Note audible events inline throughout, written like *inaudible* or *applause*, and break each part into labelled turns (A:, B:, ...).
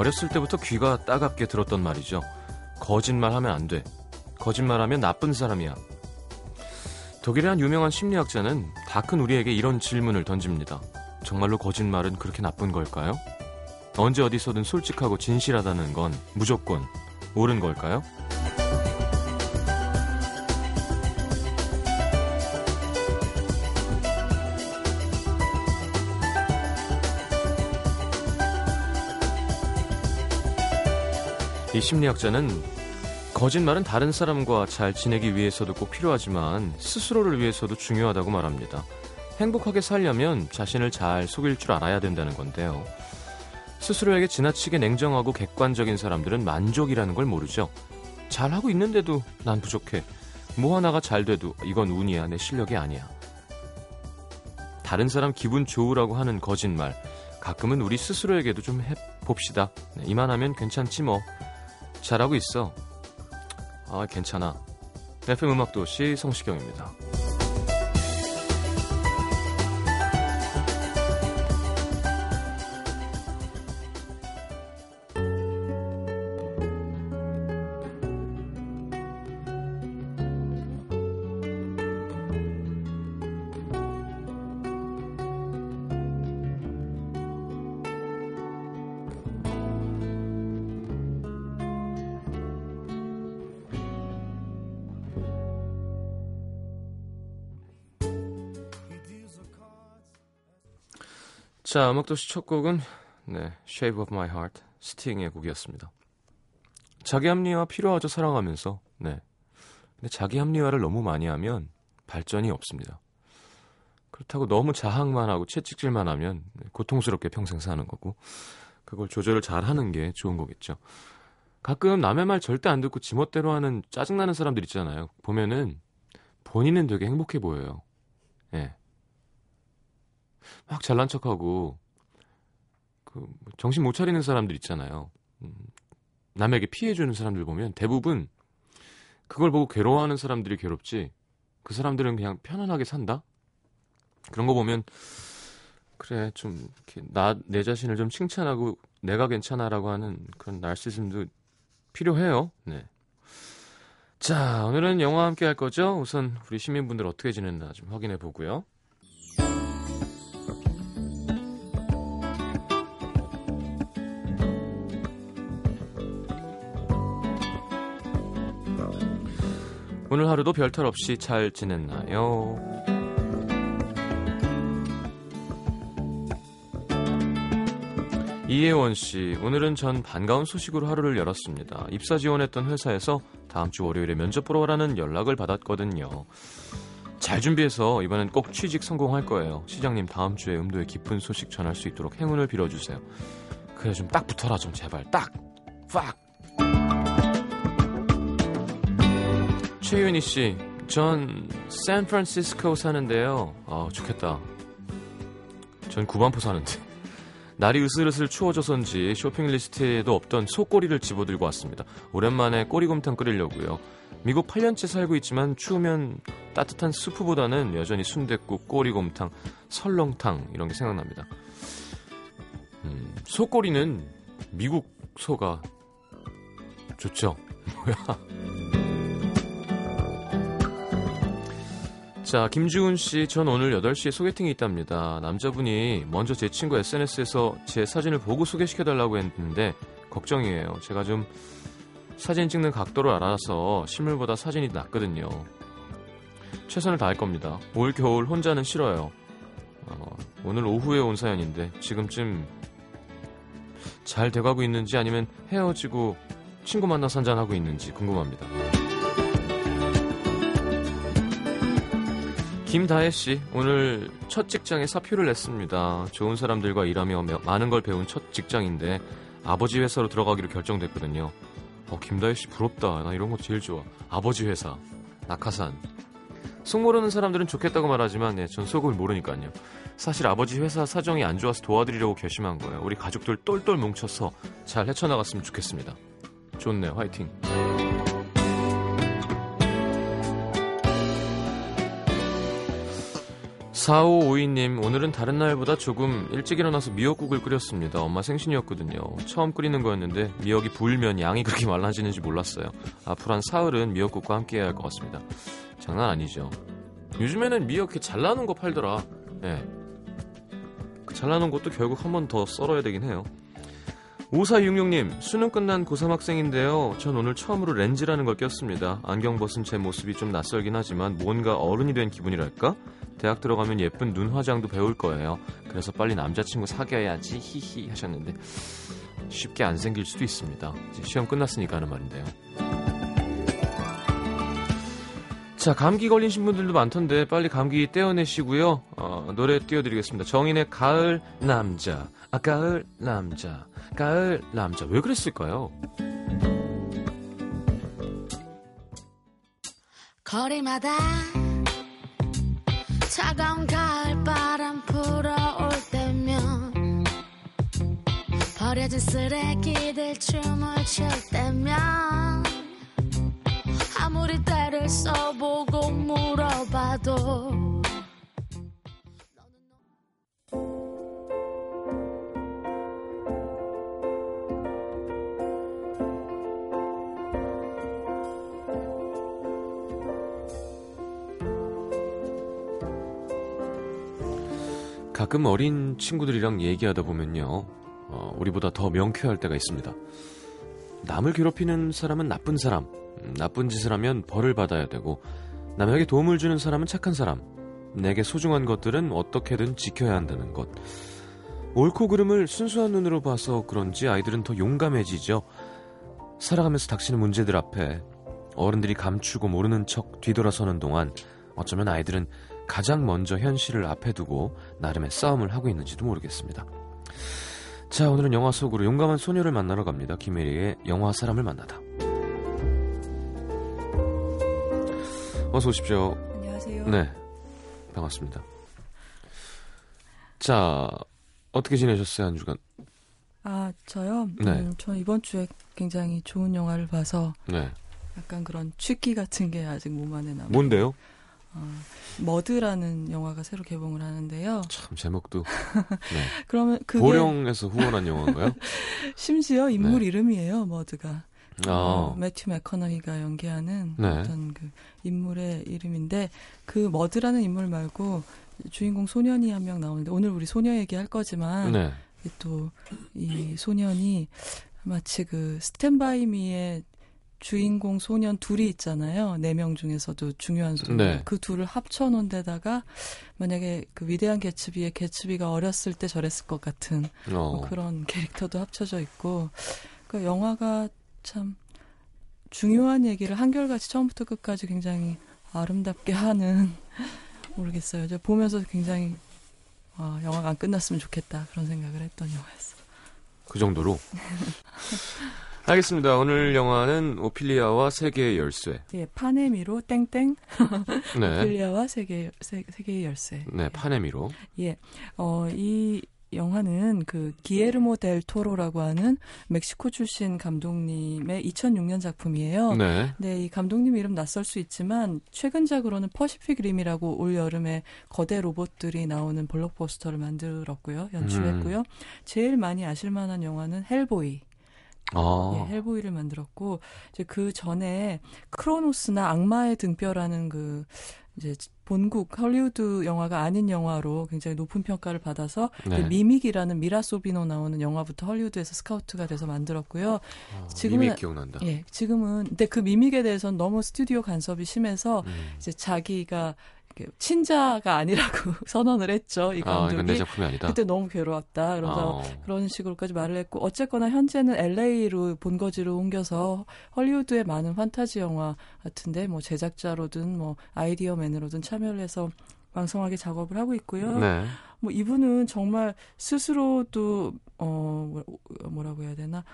A: 어렸을 때부터 귀가 따갑게 들었던 말이죠. 거짓말 하면 안 돼. 거짓말 하면 나쁜 사람이야. 독일의 한 유명한 심리학자는 다 큰 우리에게 이런 질문을 던집니다. 정말로 거짓말은 그렇게 나쁜 걸까요? 언제 어디서든 솔직하고 진실하다는 건 무조건 옳은 걸까요? 이 심리학자는 거짓말은 다른 사람과 잘 지내기 위해서도 꼭 필요하지만 스스로를 위해서도 중요하다고 말합니다. 행복하게 살려면 자신을 잘 속일 줄 알아야 된다는 건데요. 스스로에게 지나치게 냉정하고 객관적인 사람들은 만족이라는 걸 모르죠. 잘하고 있는데도 난 부족해. 뭐 하나가 잘 돼도 이건 운이야. 내 실력이 아니야. 다른 사람 기분 좋으라고 하는 거짓말. 가끔은 우리 스스로에게도 좀 해봅시다. 네, 이만하면 괜찮지 뭐. 잘하고 있어. 아, 괜찮아. FM 음악도시 성시경입니다. 자, 음악도시 첫 곡은 네, Shape of My Heart, 스팅의 곡이었습니다. 자기 합리화 필요하죠, 사랑하면서. 네. 근데 자기 합리화를 너무 많이 하면 발전이 없습니다. 그렇다고 너무 자학만 하고 채찍질만 하면 네, 고통스럽게 평생 사는 거고 그걸 조절을 잘 하는 게 좋은 거겠죠. 가끔 남의 말 절대 안 듣고 지멋대로 하는 짜증나는 사람들 있잖아요. 보면은 본인은 되게 행복해 보여요. 예. 네. 막 잘난 척하고 그뭐 정신 못 차리는 사람들 있잖아요. 음, 남에게 피해 주는 사람들 보면 대부분 그걸 보고 괴로워하는 사람들이 괴롭지 그 사람들은 그냥 편안하게 산다. 그런 거 보면 그래 좀나내 자신을 좀 칭찬하고 내가 괜찮아라고 하는 그런 날씨즘도 필요해요. 네. 자, 오늘은 영화 함께 할 거죠? 우선 우리 시민분들 어떻게 지냈나 좀 확인해 보고요. 오늘 하루도 별탈 없이 잘 지냈나요? 이혜원 씨, 오늘은 전 반가운 소식으로 하루를 열었습니다. 입사 지원했던 회사에서 다음 주 월요일에 면접 보러 오라는 연락을 받았거든요. 잘 준비해서 이번엔 꼭 취직 성공할 거예요. 시장님 다음 주에 음도의 기쁜 소식 전할 수 있도록 행운을 빌어주세요. 그래 좀 딱 붙어라 좀 제발 딱! 팍! 최윤희 씨, 전 샌프란시스코 사는데요. 아, 좋겠다. 전 구반포 사는데. 날이 으슬으슬 추워져서인지 쇼핑 리스트에도 없던 소꼬리를 집어들고 왔습니다. 오랜만에 꼬리곰탕 끓이려고요. 미국 8년째 살고 있지만 추우면 따뜻한 수프보다는 여전히 순댓국, 꼬리곰탕, 설렁탕 이런 게 생각납니다. 음, 소꼬리는 미국 소가 좋죠. *laughs* 뭐야? 자, 김주훈 씨, 전 오늘 8시에 소개팅이 있답니다. 남자분이 먼저 제 친구 SNS에서 제 사진을 보고 소개시켜달라고 했는데, 걱정이에요. 제가 좀 사진 찍는 각도를 알아서 실물보다 사진이 낫거든요. 최선을 다할 겁니다. 올 겨울 혼자는 싫어요. 어, 오늘 오후에 온 사연인데, 지금쯤 잘 돼가고 있는지 아니면 헤어지고 친구 만나서 한잔하고 있는지 궁금합니다. 김다혜 씨, 오늘 첫 직장에 사표를 냈습니다. 좋은 사람들과 일하며 많은 걸 배운 첫 직장인데 아버지 회사로 들어가기로 결정됐거든요. 어, 김다혜 씨 부럽다. 나 이런 거 제일 좋아. 아버지 회사, 낙하산. 속 모르는 사람들은 좋겠다고 말하지만 네, 전 속을 모르니까요. 사실 아버지 회사 사정이 안 좋아서 도와드리려고 결심한 거예요. 우리 가족들 똘똘 뭉쳐서 잘 헤쳐나갔으면 좋겠습니다. 좋네요. 화이팅. 4552님, 오늘은 다른 날보다 조금 일찍 일어나서 미역국을 끓였습니다. 엄마 생신이었거든요. 처음 끓이는 거였는데 미역이 불면 양이 그렇게 많아지는지 몰랐어요. 앞으로 한 사흘은 미역국과 함께 해야 할 것 같습니다. 장난 아니죠. 요즘에는 미역 이렇게 잘라놓은 거 팔더라. 예. 네. 그 잘라놓은 것도 결국 한 번 더 썰어야 되긴 해요. 5466님, 수능 끝난 고3 학생인데요. 전 오늘 처음으로 렌즈라는 걸 꼈습니다. 안경 벗은 제 모습이 좀 낯설긴 하지만 뭔가 어른이 된 기분이랄까? 대학 들어가면 예쁜 눈 화장도 배울 거예요. 그래서 빨리 남자친구 사귀어야지 히히 하셨는데 쉽게 안 생길 수도 있습니다. 시험 끝났으니까 하는 말인데요. 자, 감기 걸리신 분들도 많던데 빨리 감기 떼어내시고요. 어, 노래 띄워드리겠습니다. 정인의 가을 남자. 아, 가을 남자. 가을 남자. 왜 그랬을까요? 거리마다 차가운 가을 바람 불어올 때면 버려진 쓰레기들 춤을 출 때면 아무리 때를 써보고 물어봐도 가끔 어린 친구들이랑 얘기하다 보면요, 어, 우리보다 더 명쾌할 때가 있습니다. 남을 괴롭히는 사람은 나쁜 사람, 음, 나쁜 짓을 하면 벌을 받아야 되고, 남에게 도움을 주는 사람은 착한 사람, 내게 소중한 것들은 어떻게든 지켜야 한다는 것. 옳고 그름을 순수한 눈으로 봐서 그런지 아이들은 더 용감해지죠. 살아가면서 닥치는 문제들 앞에 어른들이 감추고 모르는 척 뒤돌아서는 동안 어쩌면 아이들은 가장 먼저 현실을 앞에 두고 나름의 싸움을 하고 있는지도 모르겠습니다. 자, 오늘은 영화 속으로 용감한 소녀를 만나러 갑니다. 김혜리의 영화 사람을 만나다. 어서 오십시오.
B: 안녕하세요.
A: 네. 반갑습니다. 자, 어떻게 지내셨어요, 한 주간?
B: 아, 저요? 네. 음, 저 이번 주에 굉장히 좋은 영화를 봐서 네. 약간 그런 취기 같은 게 아직 몸 안에 남아.
A: 뭔데요?
B: 어, 머드라는 영화가 새로 개봉을 하는데요.
A: 참 제목도. *laughs* 네.
B: 그러면 그게
A: 보령에서 후원한 영화인가요? *laughs*
B: 심지어 인물 네. 이름이에요. 머드가. 아. 어, 매튜 맥커너히가 연기하는 네. 어떤 그 인물의 이름인데 그 머드라는 인물 말고 주인공 소년이 한 명 나오는데 오늘 우리 소녀 얘기할 거지만 네. 또이 소년이 마치 그 스탠바이 미의 주인공 소년 둘이 있잖아요. 네 명 중에서도 중요한 소년. 네. 그 둘을 합쳐놓은 데다가 만약에 그 위대한 개츠비의 개츠비가 어렸을 때 저랬을 것 같은 어. 뭐 그런 캐릭터도 합쳐져 있고 그 영화가 참 중요한 얘기를 한결같이 처음부터 끝까지 굉장히 아름답게 하는 *laughs* 모르겠어요. 저 보면서 굉장히 아, 영화가 안 끝났으면 좋겠다 그런 생각을 했던 영화였어요.
A: 그 정도로. *laughs* 알겠습니다. 오늘 영화는 오피리아와 세계의 열쇠.
B: 예, 파네미로 땡땡. *laughs* 네. 오피리아와 세계 세, 세계의 열쇠.
A: 네, 파네미로.
B: 예. 어, 이 영화는 그 기에르모 델 토로라고 하는 멕시코 출신 감독님의 2006년 작품이에요. 네. 네, 이 감독님 이름 낯설 수 있지만 최근작으로는 퍼시픽 림이라고 올 여름에 거대 로봇들이 나오는 블록버스터를 만들었고요. 연출했고요. 음. 제일 많이 아실 만한 영화는 헬보이. 아. 예, 헬보이를 만들었고 이제 그 전에 크로노스나 악마의 등뼈라는 그 이제 본국 헐리우드 영화가 아닌 영화로 굉장히 높은 평가를 받아서 네. 미믹이라는 미라 소비노 나오는 영화부터 헐리우드에서 스카우트가 돼서 만들었고요.
A: 아, 지금은 미믹 기억난다.
B: 예, 지금은 근데 그 미믹에 대해서는 너무 스튜디오 간섭이 심해서 음. 이제 자기가 친자가 아니라고 *laughs* 선언을 했죠. 이 감독이. 아,
A: 작품이 아니다.
B: 그때 너무 괴로웠다. 그래서 어. 그런 식으로까지 말을 했고 어쨌거나 현재는 LA로 본거지로 옮겨서 헐리우드의 많은 판타지 영화 같은데 뭐 제작자로든 뭐 아이디어맨으로든 참여를 해서 왕성하게 작업을 하고 있고요. 네. 뭐 이분은 정말 스스로도 어 뭐라고 해야 되나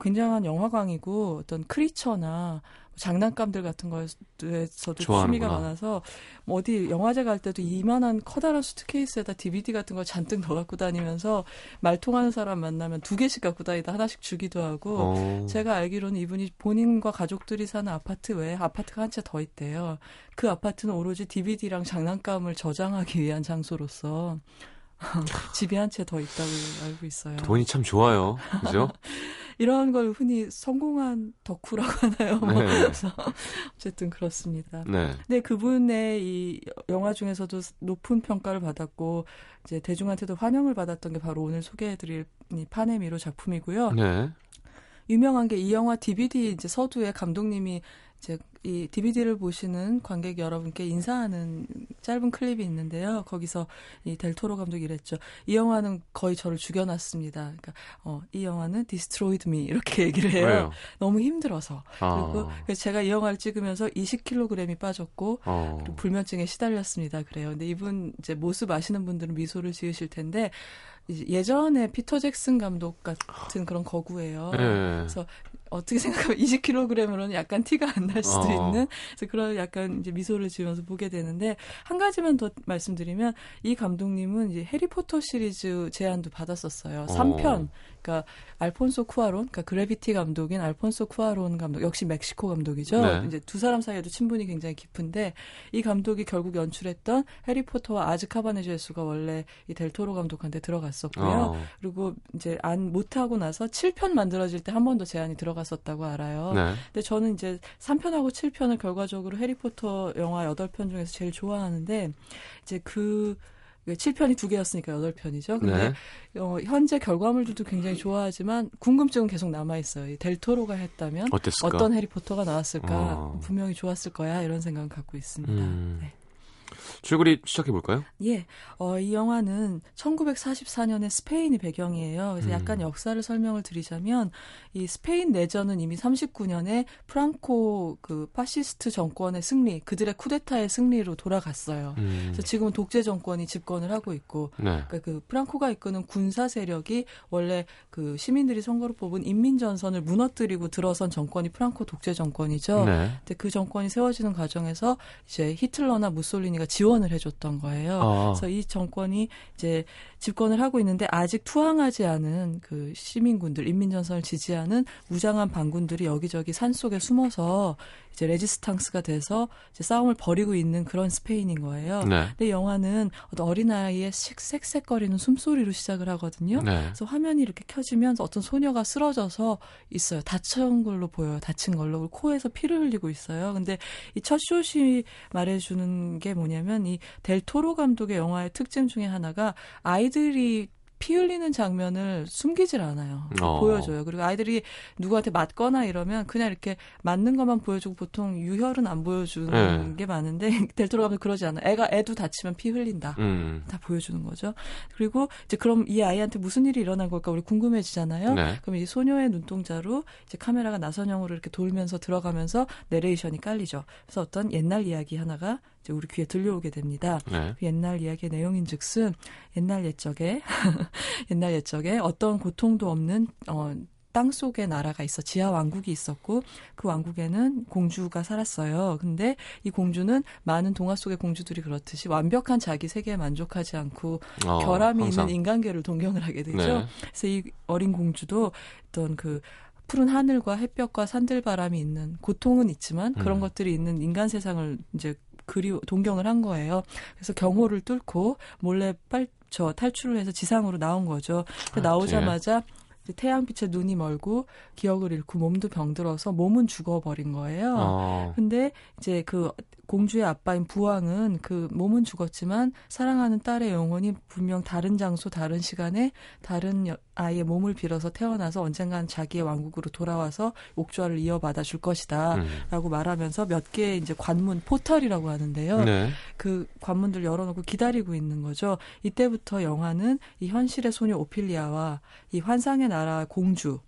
B: 굉장한 영화광이고 어떤 크리처나 장난감들 같은 거에서도 좋아하는구나. 취미가 많아서 뭐 어디 영화제 갈 때도 이만한 커다란 수트케이스에다 DVD 같은 걸 잔뜩 넣어 갖고 다니면서 말 통하는 사람 만나면 두 개씩 갖고 다니다 하나씩 주기도 하고 오. 어. 제가 알기로는 이분이 본인과 가족들이 사는 아파트 외에 아파트가 한 채 더 있대요. 그 아파트는 오로지 DVD랑 장난감을 저장하기 위한 장소로서 *laughs* 집이 한 채 더 있다고 알고 있어요.
A: 돈이 참 좋아요. 그죠? *laughs*
B: 이런 걸 흔히 성공한 덕후라고 *laughs* 하나요? 뭐 네. 그래서 어쨌든 그렇습니다. 네. 근데 그분의 이 영화 중에서도 높은 평가를 받았고 이제 대중한테도 환영을 받았던 게 바로 오늘 소개해드릴 이 파네미로 작품이고요. 네. 유명한 게 이 영화 DVD 이제 서두에 감독님이 이제 이 DVD를 보시는 관객 여러분께 인사하는 짧은 클립이 있는데요. 거기서 이 델토로 감독이 이랬죠. 이 영화는 거의 저를 죽여놨습니다. 그러니까 어, 이 영화는 destroyed me 이렇게 *laughs* 얘기를 해요. 왜요? 너무 힘들어서. 아. 그리고 제가 이 영화를 찍으면서 20kg이 빠졌고 어. 불면증에 시달렸습니다. 그래요. 근데 이분 이제 모습 아시는 분들은 미소를 지으실 텐데 예전에 피터 잭슨 감독 같은 그런 거구예요. 네. 그래서 어떻게 생각하면 *laughs* 20kg으로는 약간 티가 안 날 수도 어. 있는 그래서 그런 약간 이제 미소를 지으면서 보게 되는데 한 가지만 더 말씀드리면 이 감독님은 이제 해리포터 시리즈 제안도 받았었어요. 어. 3편 그러니까 알폰소 쿠아론, 그러니까 그래비티 감독인 알폰소 쿠아론 감독, 역시 멕시코 감독이죠. 네. 이제 두 사람 사이에도 친분이 굉장히 깊은데 이 감독이 결국 연출했던 해리포터와 아즈카바네 죄수가 원래 이 델토로 감독한테 들어갔었고요. 어. 그리고 이제 안 못하고 나서 7편 만들어질 때 한 번 더 제안이 들어갔 었다고 알아요. 네. 근데 저는 이제 3편하고 7편을 결과적으로 해리포터 영화 8편 중에서 제일 좋아하는데 이제 그 7편이 두 개였으니까 8편이죠. 근데 네. 어, 현재 결과물들도 굉장히 좋아하지만 궁금증은 계속 남아 있어요. 델토로가 했다면 어땠을까? 어떤 해리포터가 나왔을까? 어. 분명히 좋았을 거야. 이런 생각을 갖고 있습니다. 음. 네.
A: 줄거리 시작해 볼까요?
B: 예. 어, 이 영화는 1944년에 스페인이 배경이에요. 그래서 음. 약간 역사를 설명을 드리자면 이 스페인 내전은 이미 39년에 프랑코 그 파시스트 정권의 승리, 그들의 쿠데타의 승리로 돌아갔어요. 음. 그래서 지금은 독재 정권이 집권을 하고 있고 네. 그러니까 그 프랑코가 이끄는 군사 세력이 원래 그 시민들이 선거로 뽑은 인민 전선을 무너뜨리고 들어선 정권이 프랑코 독재 정권이죠. 네. 근데 그 정권이 세워지는 과정에서 이제 히틀러나 무솔리니가 지원을 해줬던 거예요. 아. 그래서 이 정권이 이제 집권을 하고 있는데 아직 투항하지 않은 그 시민군들, 인민전선을 지지하는 무장한 반군들이 여기저기 산 속에 숨어서 이제 레지스탕스가 돼서 이제 싸움을 벌이고 있는 그런 스페인인 거예요. 네. 근데 영화는 어떤 어린아이의 씩색색거리는 숨소리로 시작을 하거든요. 네. 그래서 화면이 이렇게 켜지면 어떤 소녀가 쓰러져서 있어요. 다친 걸로 보여요. 다친 걸로. 코에서 피를 흘리고 있어요. 근데 이 첫 숏이 말해주는 게 뭐냐면 이 델토로 감독의 영화의 특징 중에 하나가 아이들이 피 흘리는 장면을 숨기질 않아요. 어. 보여줘요. 그리고 아이들이 누구한테 맞거나 이러면 그냥 이렇게 맞는 것만 보여주고 보통 유혈은 안 보여주는 네. 게 많은데 *laughs* 델토로 가면 그러지 않아요. 애가 애도 다치면 피 흘린다. 음. 다 보여주는 거죠. 그리고 이제 그럼 이 아이한테 무슨 일이 일어난 걸까 우리 궁금해지잖아요. 네. 그럼 이 소녀의 눈동자로 이제 카메라가 나선형으로 이렇게 돌면서 들어가면서 내레이션이 깔리죠. 그래서 어떤 옛날 이야기 하나가 이제 우리 귀에 들려오게 됩니다. 네. 그 옛날 이야기의 내용인즉슨 옛날 옛적에 *laughs* 옛날 옛적에 어떤 고통도 없는 어, 땅 속에 나라가 있어 지하 왕국이 있었고 그 왕국에는 공주가 살았어요. 근데 이 공주는 많은 동화 속의 공주들이 그렇듯이 완벽한 자기 세계에 만족하지 않고 어, 결함이 항상. 있는 인간계를 동경을 하게 되죠. 네. 그래서 이 어린 공주도 어떤 그 푸른 하늘과 햇볕과 산들바람이 있는 고통은 있지만 그런 음. 것들이 있는 인간 세상을 이제 그리 동경을 한 거예요. 그래서 경호를 뚫고 몰래 빨, 저 탈출을 해서 지상으로 나온 거죠. 그 나오자마자 태양빛에 눈이 멀고 기억을 잃고 몸도 병들어서 몸은 죽어버린 거예요. 어. 근데 이제 그 공주의 아빠인 부왕은 그 몸은 죽었지만 사랑하는 딸의 영혼이 분명 다른 장소, 다른 시간에 다른 아이의 몸을 빌어서 태어나서 언젠간 자기의 왕국으로 돌아와서 옥좌를 이어받아 줄 것이다. 음. 라고 말하면서 몇 개의 이제 관문, 포털이라고 하는데요. 네. 그 관문들 열어놓고 기다리고 있는 거죠. 이때부터 영화는 이 현실의 소녀 오피리아와 이 환상의 나라 공주,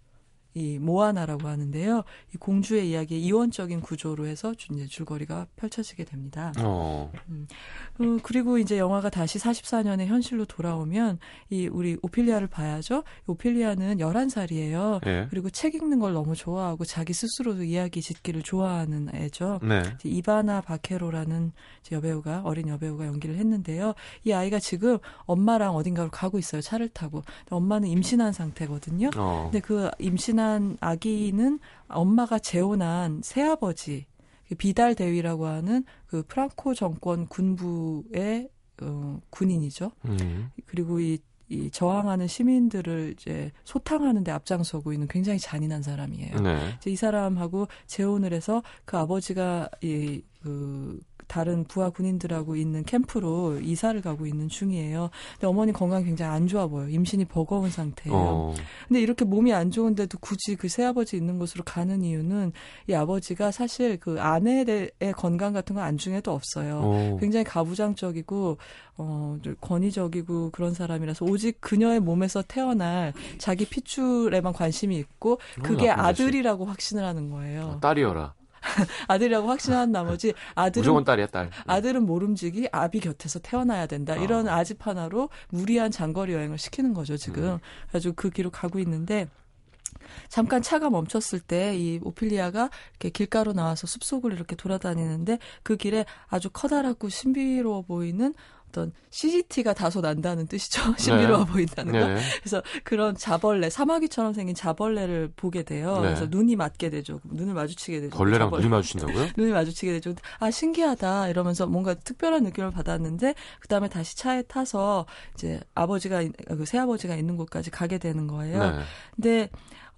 B: 이 모아나라고 하는데요. 이 공주의 이야기의 이원적인 구조로 해서 이제 줄거리가 펼쳐지게 됩니다. 어. 음. 어, 그리고 이제 영화가 다시 44년의 현실로 돌아오면 이 우리 오피리아를 봐야죠. 오피리아는 11살이에요. 예. 그리고 책 읽는 걸 너무 좋아하고 자기 스스로도 이야기 짓기를 좋아하는 애죠. 네. 이바나 바케로라는 여배우가 어린 여배우가 연기를 했는데요. 이 아이가 지금 엄마랑 어딘가로 가고 있어요. 차를 타고. 엄마는 임신한 상태거든요. 어. 근데 그 임신 한 아기는 엄마가 재혼한 새아버지 비달 대위라고 하는 그 프랑코 정권 군부의 어, 군인이죠. 음. 그리고 이, 이 저항하는 시민들을 이제 소탕하는데 앞장서고 있는 굉장히 잔인한 사람이에요. 네. 이제 이 사람하고 재혼을 해서 그 아버지가 이 그 다른 부하 군인들하고 있는 캠프로 이사를 가고 있는 중이에요. 근데 어머니 건강 굉장히 안 좋아 보여. 임신이 버거운 상태예요. 어. 근데 이렇게 몸이 안 좋은데도 굳이 그 새아버지 있는 곳으로 가는 이유는 이 아버지가 사실 그 아내의 건강 같은 건 안중에도 없어요. 어. 굉장히 가부장적이고 어 권위적이고 그런 사람이라서 오직 그녀의 몸에서 태어날 자기 핏줄에만 관심이 있고 그게 아들이라고 확신을 하는 거예요.
A: 어, 딸이어라. *laughs*
B: 아들이라고 확신한 나머지 아들은
A: 무조건 딸이야 딸.
B: 아들은 모름지기 아비 곁에서 태어나야 된다. 어. 이런 아집 하나로 무리한 장거리 여행을 시키는 거죠 지금. 음. 그래가지고 그 길로 가고 있는데 잠깐 차가 멈췄을 때 이 오피리아가 이렇게 길가로 나와서 숲속을 이렇게 돌아다니는데 그 길에 아주 커다랗고 신비로워 보이는 어떤 CGT가 다소 난다는 뜻이죠. *laughs* 신비로워 네. 보인다는 거. 네. 그래서 그런 자벌레, 사마귀처럼 생긴 자벌레를 보게 돼요. 네. 그래서 눈이 맞게 되죠. 눈을 마주치게 되죠.
A: 벌레랑 자벌레. 눈이 마주친다고요? *laughs*
B: 눈이 마주치게 되죠. 아 신기하다 이러면서 뭔가 특별한 느낌을 받았는데 그 다음에 다시 차에 타서 이제 아버지가 그 새아버지가 있는 곳까지 가게 되는 거예요. 네. 근데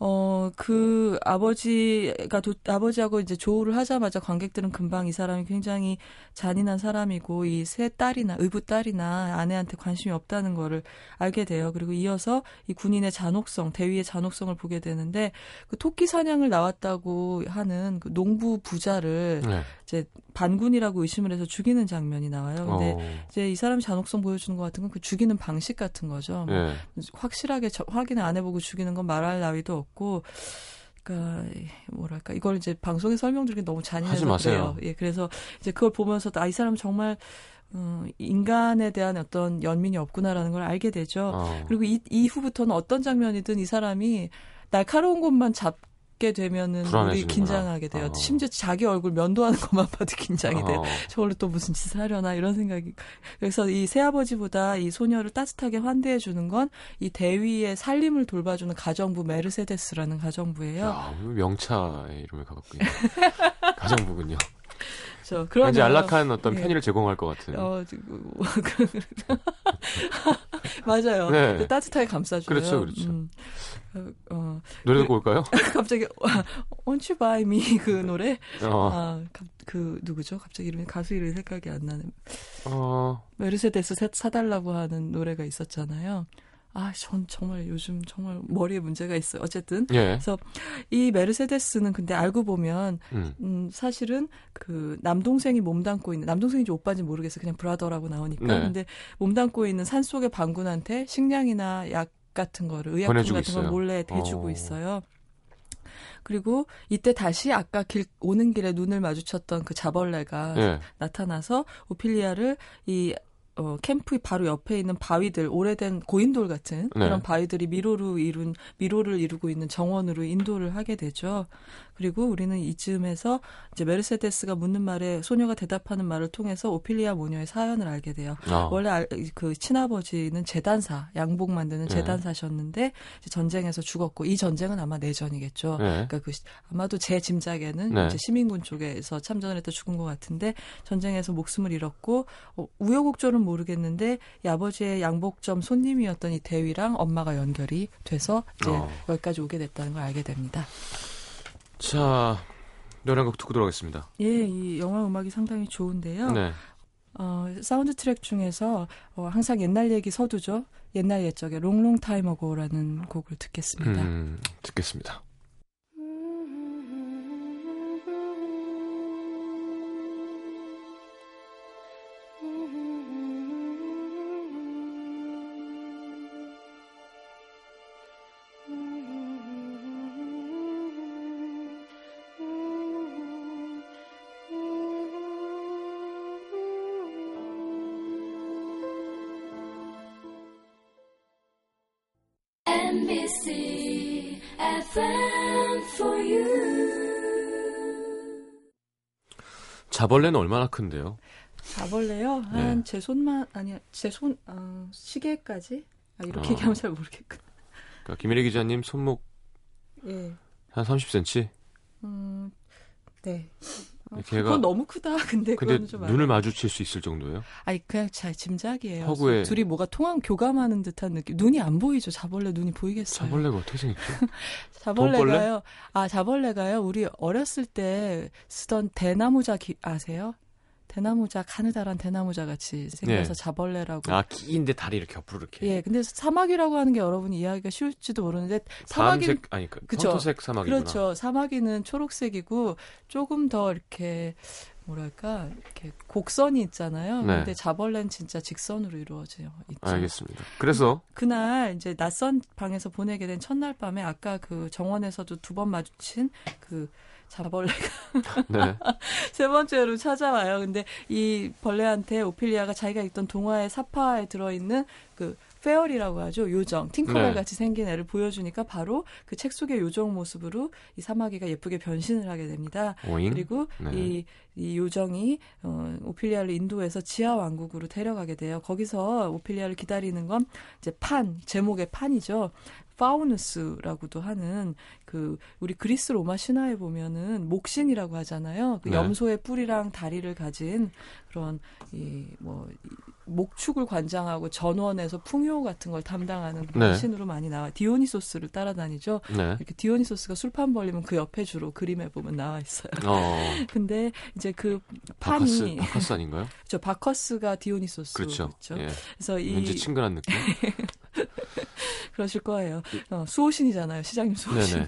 B: 어, 그 아버지가 도, 아버지하고 이제 조우를 하자마자 관객들은 금방 이 사람이 굉장히 잔인한 사람이고 이세 딸이나 의붓 딸이나 아내한테 관심이 없다는 거를 알게 돼요. 그리고 이어서 이 군인의 잔혹성, 대위의 잔혹성을 보게 되는데 그 토끼 사냥을 나왔다고 하는 그 농부 부자를 네. 이제 반군이라고 의심을 해서 죽이는 장면이 나와요. 근데 어. 이제 이 사람이 잔혹성 보여주는 것 같은 건 그 죽이는 방식 같은 거죠. 뭐 네. 확실하게 저, 확인을 안 해보고 죽이는 건 말할 나위도 없고. 그러니까 뭐랄까 이걸 이제 방송에 설명드리기 너무 잔인해서 그래요. 예, 그래서 이제 그걸 보면서 아 이 사람 정말 음, 인간에 대한 어떤 연민이 없구나라는 걸 알게 되죠. 어. 그리고 이, 이후부터는 어떤 장면이든 이 사람이 날카로운 곳만 잡 겪게 되면은 우리 긴장하게 돼요. 어. 심지어 자기 얼굴 면도하는 것만 봐도 긴장이 돼요. 어. 저걸로 또 무슨 짓을 하려나 이런 생각이. 그래서 이 새아버지보다 이 소녀를 따뜻하게 환대해 주는 건 이 대위의 살림을 돌봐주는 가정부 메르세데스라는 가정부예요. 야,
A: 명차의 이름을 있는 *laughs* 가정부군요.
B: 그렇죠.
A: 왠지 안락한 어떤 예. 편의를 제공할 것 같은. 어, *laughs*
B: 맞아요. 네. 따뜻하게 감싸줘요.
A: 그렇죠, 그렇죠. 음. 어, 어. 노래 듣고 그, 올까요? *laughs*
B: 갑자기 Won't You Buy Me *laughs* 그 노래. 어. 아, 그 누구죠? 갑자기 이름이 가수 이름이 생각이 안 나는. 어. 메르세데스 사달라고 하는 노래가 있었잖아요. 아, 전 정말 요즘 정말 머리에 문제가 있어요. 어쨌든. 예. 그래서 이 메르세데스는 근데 알고 보면, 음. 음, 사실은 그 남동생이 몸담고 있는, 남동생인지 오빠인지 모르겠어요. 그냥 브라더라고 나오니까. 네. 근데 몸담고 있는 산속의 반군한테 식량이나 약 같은 거를, 의약품 같은 걸 몰래 대주고 어. 있어요. 그리고 이때 다시 아까 길 오는 길에 눈을 마주쳤던 그 자벌레가 예. 나타나서 오피리아를 이 어, 캠프 바로 옆에 있는 바위들, 오래된 고인돌 같은 네. 그런 바위들이 미로로 이룬, 미로를 이루고 있는 정원으로 인도를 하게 되죠. 그리고 우리는 이쯤에서 이제 메르세데스가 묻는 말에 소녀가 대답하는 말을 통해서 오피리아 모녀의 사연을 알게 돼요. 어. 원래 그 친아버지는 재단사, 양복 만드는 네. 재단사셨는데 전쟁에서 죽었고 이 전쟁은 아마 내전이겠죠. 네. 그러니까 그 아마도 제 짐작에는 네. 이제 시민군 쪽에서 참전을 했다 죽은 것 같은데 전쟁에서 목숨을 잃었고 어, 우여곡절은 모르겠는데 이 아버지의 양복점 손님이었던 이 대위랑 엄마가 연결이 돼서 이제 어. 여기까지 오게 됐다는 걸 알게 됩니다.
A: 자, 노래 한곡 듣고 들어가겠습니다.
B: 예, 이 영화 음악이 상당히 좋은데요. 네. 어, 사운드 트랙 중에서 어, 항상 옛날 얘기 서두죠. 옛날 옛적에 롱롱 타임 어고라는 곡을 듣겠습니다. 음,
A: 듣겠습니다. 자벌레는 얼마나 큰데요?
B: 자벌레요? 네. 한제 손만 아니 제손 어, 시계까지 아, 이렇게 어. 얘기하면 잘 모르겠구나.
A: 그러니까 김일희 기자님 손목 예. 한 30cm?
B: 음, 네. 어, 걔가 너무 크다. *laughs* 근데, 근데
A: 좀 눈을 마주칠 수 있을 정도예요?
B: 아니 그냥 잘 짐작이에요. 허구에 둘이 뭐가 통한 교감하는 듯한 느낌. 눈이 안 보이죠. 자벌레 눈이 보이겠어요.
A: 자벌레가 어떻게 생겼죠? *laughs*
B: 자벌레가요. 아 자벌레가요. 우리 어렸을 때 쓰던 대나무자 기, 아세요? 대나무자 가느다란 대나무자 같이 생겨서 네. 자벌레라고.
A: 아 긴데 다리 이렇게 옆으로 이렇게.
B: 예, 근데 사마귀라고 하는 게 여러분이 이해하기가 쉬울지도 모르는데 사마귀
A: 색 아니 그색 사마귀구나.
B: 그렇죠. 사마귀는 초록색이고 조금 더 이렇게 뭐랄까 이렇게 곡선이 있잖아요. 네. 근데 자벌레는 진짜 직선으로 이루어져요. 있죠.
A: 알겠습니다. 그래서
B: 그, 날 이제 낯선 방에서 보내게 된 첫날 밤에 아까 그 정원에서도 두 번 마주친 그 자벌레가 네. *laughs* 세 번째로 찾아와요. 근데 이 벌레한테 오피리아가 자기가 읽던 동화의 사파에 들어있는 그 페어리라고 하죠. 요정. 팅커벨 네. 같이 생긴 애를 보여주니까 바로 그 책 속의 요정 모습으로 이 사마귀가 예쁘게 변신을 하게 됩니다. 오잉? 그리고 네. 이, 이 요정이 어, 오피리아를 인도에서 지하 왕국으로 데려가게 돼요. 거기서 오피리아를 기다리는 건 이제 판, 제목의 판이죠. 파우누스라고도 하는 그 우리 그리스 로마 신화에 보면은 목신이라고 하잖아요. 그 네. 염소의 뿔이랑 다리를 가진 그런 이뭐 목축을 관장하고 전원에서 풍요 같은 걸 담당하는 네. 신으로 많이 나와 디오니소스를 따라다니죠. 네. 이렇게 디오니소스가 술판 벌리면 그 옆에 주로 그림에 보면 나와 있어요. 어. *laughs* 근데 이제 그 판이
A: 바커스, 바커스 아닌가요? *laughs*
B: 저 바커스가 디오니소스
A: 그렇죠.
B: 그렇죠?
A: 예. 그래서 이 왠지 친근한 느낌. *laughs*
B: 그러실 거예요. 어, 수호신이잖아요, 시장님 수호신.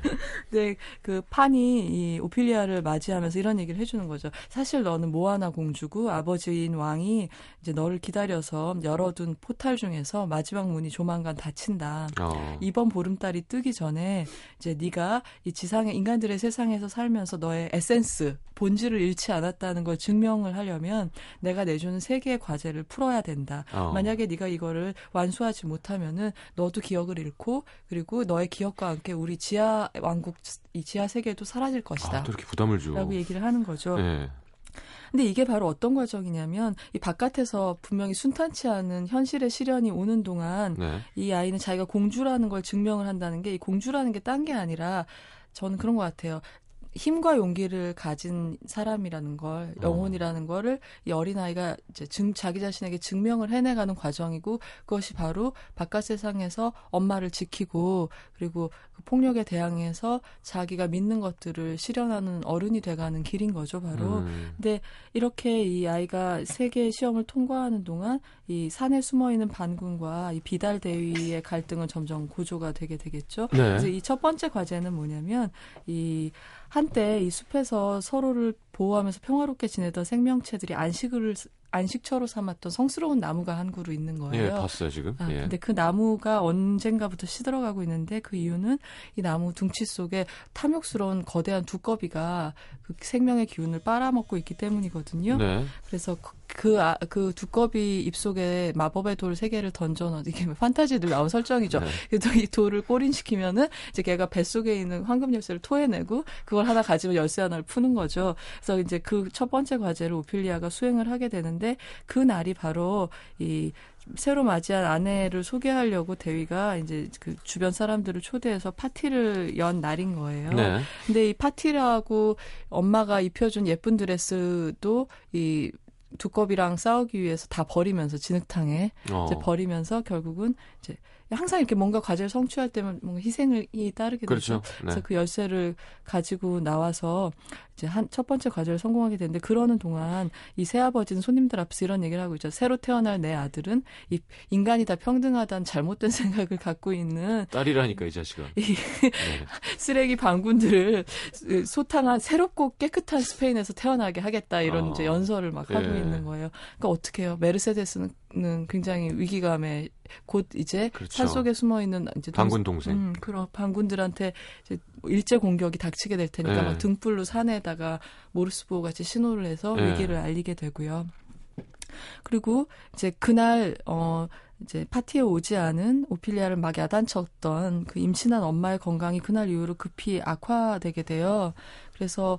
B: 근데 *laughs* 그 판이 이 오피리아를 맞이하면서 이런 얘기를 해주는 거죠. 사실 너는 모아나 공주고 아버지인 왕이 이제 너를 기다려서 열어둔 포탈 중에서 마지막 문이 조만간 닫힌다. 어. 이번 보름달이 뜨기 전에 이제 네가 이 지상의 인간들의 세상에서 살면서 너의 에센스 본질을 잃지 않았다는 걸 증명을 하려면 내가 내주는 세 개의 과제를 풀어야 된다. 어. 만약에 네가 이거를 완수하지 못하면은 너도 기억을 잃고 그리고 너의 기억과 함께 우리 지하 왕국 이 지하 세계도 사라질 것이다.
A: 아, 또 이렇게 부담을 줘.
B: 라고 얘기를 하는 거죠. 네. 근데 이게 바로 어떤 과정이냐면 이 바깥에서 분명히 순탄치 않은 현실의 시련이 오는 동안 네. 이 아이는 자기가 공주라는 걸 증명을 한다는 게 이 공주라는 게 딴 게 아니라 저는 그런 것 같아요. 힘과 용기를 가진 사람이라는 걸, 어. 영혼이라는 거를 이 어린아이가 이제 증, 자기 자신에게 증명을 해내가는 과정이고 그것이 바로 바깥 세상에서 엄마를 지키고 그리고 그 폭력에 대항해서 자기가 믿는 것들을 실현하는 어른이 돼가는 길인 거죠, 바로. 음. 근데 이렇게 이 아이가 세계 시험을 통과하는 동안 이 산에 숨어 있는 반군과 이 비달 대위의 갈등은 점점 고조가 되게 되겠죠. 네. 그래서 이 첫 번째 과제는 뭐냐면 이 한때 이 숲에서 서로를 보호하면서 평화롭게 지내던 생명체들이 안식을 안식처로 삼았던 성스러운 나무가 한 그루 있는 거예요.
A: 예, 봤어요 지금.
B: 아,
A: 예.
B: 근데 그 나무가 언젠가부터 시들어가고 있는데 그 이유는 이 나무 둥치 속에 탐욕스러운 거대한 두꺼비가 그 생명의 기운을 빨아먹고 있기 때문이거든요. 네. 그래서 그, 그, 아, 그 두꺼비 입속에 마법의 돌 세 개를 던져넣어 이게 *laughs* 판타지들 나온 설정이죠. 네. 그래서 이 돌을 꼬린시키면은 이제 걔가 뱃속에 있는 황금 열쇠를 토해내고 그걸 하나 가지고 열쇠 하나를 푸는 거죠. 그래서 이제 그 첫 번째 과제를 오피리아가 수행을 하게 되는데 그 날이 바로 이 새로 맞이한 아내를 소개하려고 대위가 이제 그 주변 사람들을 초대해서 파티를 연 날인 거예요. 네. 근데 이 파티라고 엄마가 입혀준 예쁜 드레스도 이 두꺼비랑 싸우기 위해서 다 버리면서 진흙탕에 어. 이제 버리면서 결국은 이제 항상 이렇게 뭔가 과제를 성취할 때면 뭔가 희생을 이 따르게 그렇죠. 되죠. 네. 그래서 그 열쇠를 가지고 나와서 이제 한 첫 번째 과제를 성공하게 되는데 그러는 동안 이 새아버지는 손님들 앞에서 이런 얘기를 하고 있죠. 새로 태어날 내 아들은 이 인간이 다 평등하다는 잘못된 *laughs* 생각을 갖고 있는
A: 딸이라니까 이 자식아. 이
B: 네. *laughs* 쓰레기 반군들을 소탕한 새롭고 깨끗한 스페인에서 태어나게 하겠다 이런 어. 이제 연설을 막 하고 예. 있는 거예요. 그러니까 어떻게 해요? 메르세데스는 굉장히 위기감에 곧 이제 그렇죠. 산 속에 숨어 있는 이제
A: 반군 동생
B: 음, 그런 반군들한테 이제 일제 공격이 닥치게 될 테니까 네. 막 등불로 산에다가 모르스보 같이 신호를 해서 네. 위기를 알리게 되고요. 그리고 이제 그날 어 이제 파티에 오지 않은 오피리아를 막 야단쳤던 그 임신한 엄마의 건강이 그날 이후로 급히 악화되게 돼요. 그래서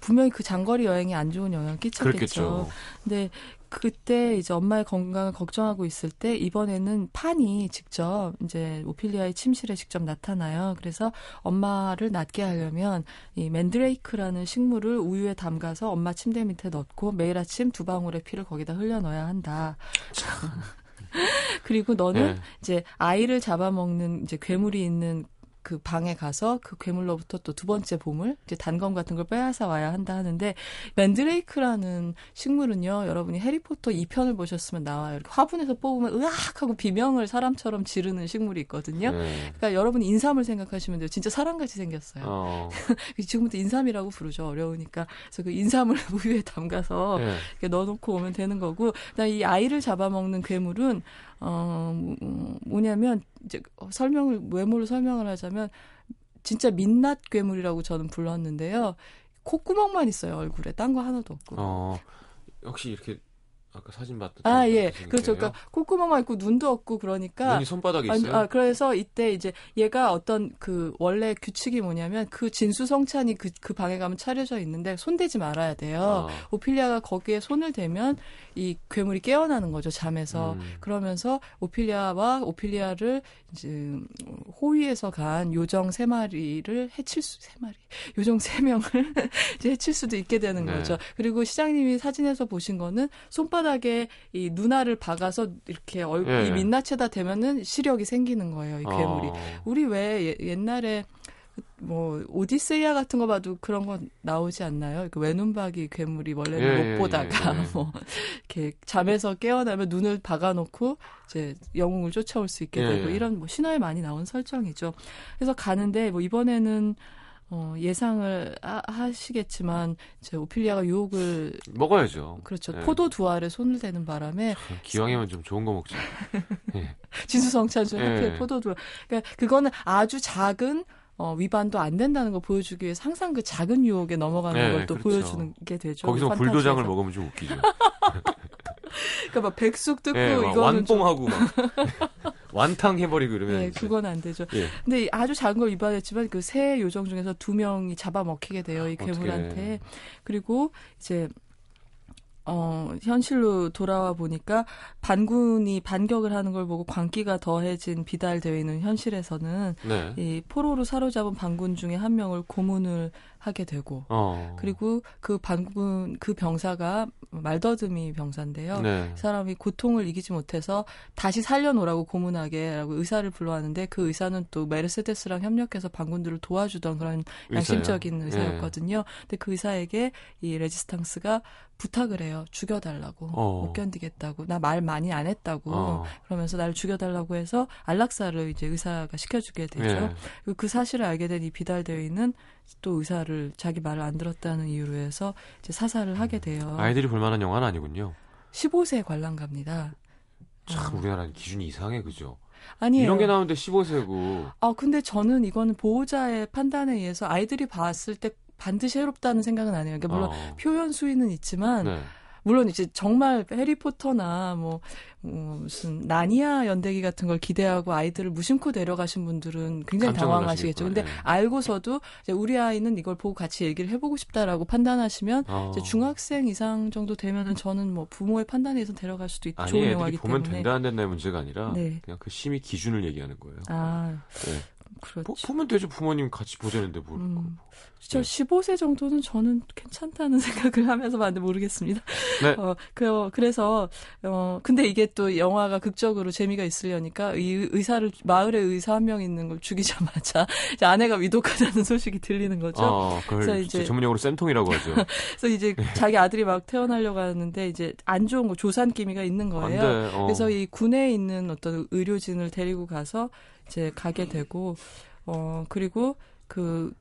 B: 분명히 그 장거리 여행이 안 좋은 영향을 끼쳤겠죠. 그렇겠죠. 근데 그때 이제 엄마의 건강을 걱정하고 있을 때 이번에는 판이 직접 이제 오피리아의 침실에 직접 나타나요. 그래서 엄마를 낫게 하려면 이 맨드레이크라는 식물을 우유에 담가서 엄마 침대 밑에 넣고 매일 아침 두 방울의 피를 거기다 흘려 넣어야 한다. *laughs* 그리고 너는 네. 이제 아이를 잡아먹는 이제 괴물이 있는 그 방에 가서 그 괴물로부터 또 두 번째 보물, 이제 단검 같은 걸 빼앗아 와야 한다 하는데 맨드레이크라는 식물은요, 여러분이 해리포터 2편을 보셨으면 나와요. 이렇게 화분에서 뽑으면 으악 하고 비명을 사람처럼 지르는 식물이 있거든요. 네. 그러니까 여러분 인삼을 생각하시면 돼요. 진짜 사람같이 생겼어요. 어. *laughs* 지금부터 인삼이라고 부르죠. 어려우니까. 그래서 그 인삼을 *laughs* 우유에 담가서 네. 이렇게 넣어놓고 오면 되는 거고, 그다음에 이 아이를 잡아먹는 괴물은 어, 뭐냐면, 이제 설명을, 외모를 설명을 하자면, 진짜 민낯 괴물이라고 저는 불렀는데요. 콧구멍만 있어요, 얼굴에. 딴 거 하나도 없고. 어,
A: 역시 이렇게 아까 사진 봤던
B: 아 예 그렇죠 그러니까 콧구멍만 있고 눈도 없고 그러니까
A: 눈이 손바닥에 있어요.
B: 아, 그래서 이때 이제 얘가 어떤 그 원래 규칙이 뭐냐면 그 진수 성찬이 그, 그 방에 가면 차려져 있는데 손대지 말아야 돼요. 아. 오피리아가 거기에 손을 대면 이 괴물이 깨어나는 거죠 잠에서 음. 그러면서 오피리아와 오피리아를 이제 호위에서 간 요정 세 마리를 해칠 수 세 마리 요정 세 명을 *laughs* 이제 해칠 수도 있게 되는 네. 거죠. 그리고 시장님이 사진에서 보신 거는 손바닥 에이 눈알을 박아서 이렇게 얼굴 네. 이 민낯에다 대면은 시력이 생기는 거예요. 이 괴물이. 어. 우리 왜 예, 옛날에 뭐 오디세이아 같은 거 봐도 그런 거 나오지 않나요? 그 외눈박이 괴물이 원래는 예, 못 예, 보다가 예, 예. *laughs* 뭐 이렇게 잠에서 깨어나면 눈을 박아놓고 이제 영웅을 쫓아올 수 있게 되고 예. 이런 뭐 신화에 많이 나온 설정이죠. 그래서 가는데 뭐 이번에는 어, 예상을 하, 시겠지만 이제 오피리아가 유혹을
A: 먹어야죠.
B: 그렇죠. 네. 포도 두 알에 손을 대는 바람에
A: 기왕이면 좀 좋은 거 먹자.
B: 네. 진수성찬 중 하필 포도 두 알. 그러니까 그거는 아주 작은 어, 위반도 안 된다는 걸 보여주기 위해서 항상 그 작은 유혹에 넘어가는 네, 걸또 그렇죠. 보여주는 게 되죠.
A: 거기서 그 불도장을 먹으면 좀 웃기죠. *laughs*
B: 그러니까 막 백숙 뜯고 네, 이거는
A: 완뽕하고 막 *laughs* 완탕 해버리고 이러면
B: 네, 그건 안 되죠. 예. 근데 아주 작은 걸 위반했지만 그 세 요정 중에서 두 명이 잡아먹히게 돼요 이 괴물한테. 그리고 이제 어, 현실로 돌아와 보니까 반군이 반격을 하는 걸 보고 광기가 더해진 비달되어 있는 현실에서는 네. 이 포로로 사로잡은 반군 중에 한 명을 고문을 하게 되고 어. 그리고 그 반군 그 병사가 말더듬이 병사인데요. 네. 그 사람이 고통을 이기지 못해서 다시 살려놓으라고 고문하게라고 의사를 불러왔는데 그 의사는 또 메르세데스랑 협력해서 반군들을 도와주던 그런 양심적인 의사요? 의사였거든요. 네. 근데 그 의사에게 이 레지스탕스가 부탁을 해요. 죽여달라고. 어. 못 견디겠다고. 나 말 많이 안 했다고. 어. 그러면서 나를 죽여달라고 해서 안락사를 이제 의사가 시켜주게 되죠. 네. 그 사실을 알게 된 이 비달 대위는 또 의사를 자기 말을 안 들었다는 이유로 해서 이제 사살을 하게 돼요.
A: 아이들이 볼 만한 영화는 아니군요.
B: 15세 관람갑니다.
A: 참 어. 우리나라 기준이 이상해 그죠?
B: 아니에요.
A: 이런 게 나오는데 15세고.
B: 아 근데 저는 이거는 보호자의 판단에 의해서 아이들이 봤을 때 반드시 해롭다는 생각은 안 해요. 그러니까 물론 어. 표현 수위는 있지만. 네. 물론 이제 정말 해리포터나 뭐, 뭐 무슨 나니아 연대기 같은 걸 기대하고 아이들을 무심코 데려가신 분들은 굉장히 당황하시겠죠. 근데 네. 알고서도 이제 우리 아이는 이걸 보고 같이 얘기를 해보고 싶다라고 판단하시면 어. 이제 중학생 이상 정도 되면은 저는 뭐 부모의 판단에 의해서 데려갈 수도 있고 좋은 영화기
A: 보면 때문에 보면 된다 안 된다의 문제가 아니라 네. 그냥 그 심의 기준을 얘기하는 거예요. 아. 네. 그렇죠. 보, 면 되죠. 부모님 같이 보자는데 뭘. 음,
B: 저 네. 15세 정도는 저는 괜찮다는 *laughs* 생각을 하면서 봤는데 모르겠습니다. 네. 어, 그, 그래서, 어, 근데 이게 또 영화가 극적으로 재미가 있으려니까 이 의사를, 마을에 의사 한 명 있는 걸 죽이자마자 *laughs* 아내가 위독하다는 소식이 들리는 거죠.
A: 어, 그래서 이제 전문용어로 쌤통이라고 하죠. *laughs*
B: 그래서 이제 자기 아들이 막 태어나려고 하는데 이제 안 좋은 거 조산 기미가 있는 거예요. 어. 그래서 이 군에 있는 어떤 의료진을 데리고 가서 이제 가게 되고 어 그리고 그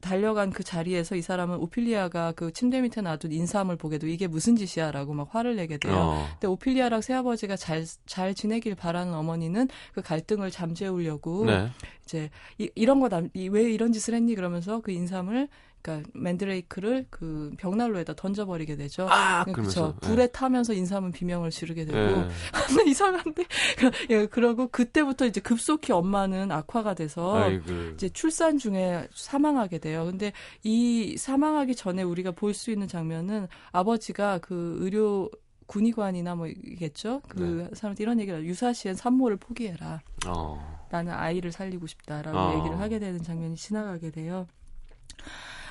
B: 달려간 그 자리에서 이 사람은 오피리아가 그 침대 밑에 놔둔 인삼을 보게도 이게 무슨 짓이야라고 막 화를 내게 돼요. 어. 근데 오피리아랑 새아버지가 잘 잘 지내길 바라는 어머니는 그 갈등을 잠재우려고 네. 이제 이, 이런 거왜 이런 짓을 했니 그러면서 그 인삼을 그러니까 맨드레이크를 그 벽난로에다 던져버리게 되죠.
A: 아, 그렇죠.
B: 불에 타면서 인삼은 비명을 지르게 되고 *laughs* 네. 이상한데 *laughs* 예, 그러고 그때부터 이제 급속히 엄마는 악화가 돼서 아이고. 이제 출산 중에 사망하게 돼요. 근데 이 사망하기 전에 우리가 볼 수 있는 장면은 아버지가 그 의료 군의관이나 뭐이겠죠. 그 네. 사람한테 이런 얘기를 유사시엔 산모를 포기해라. 어. 나는 아이를 살리고 싶다라고 어. 얘기를 하게 되는 장면이 지나가게 돼요.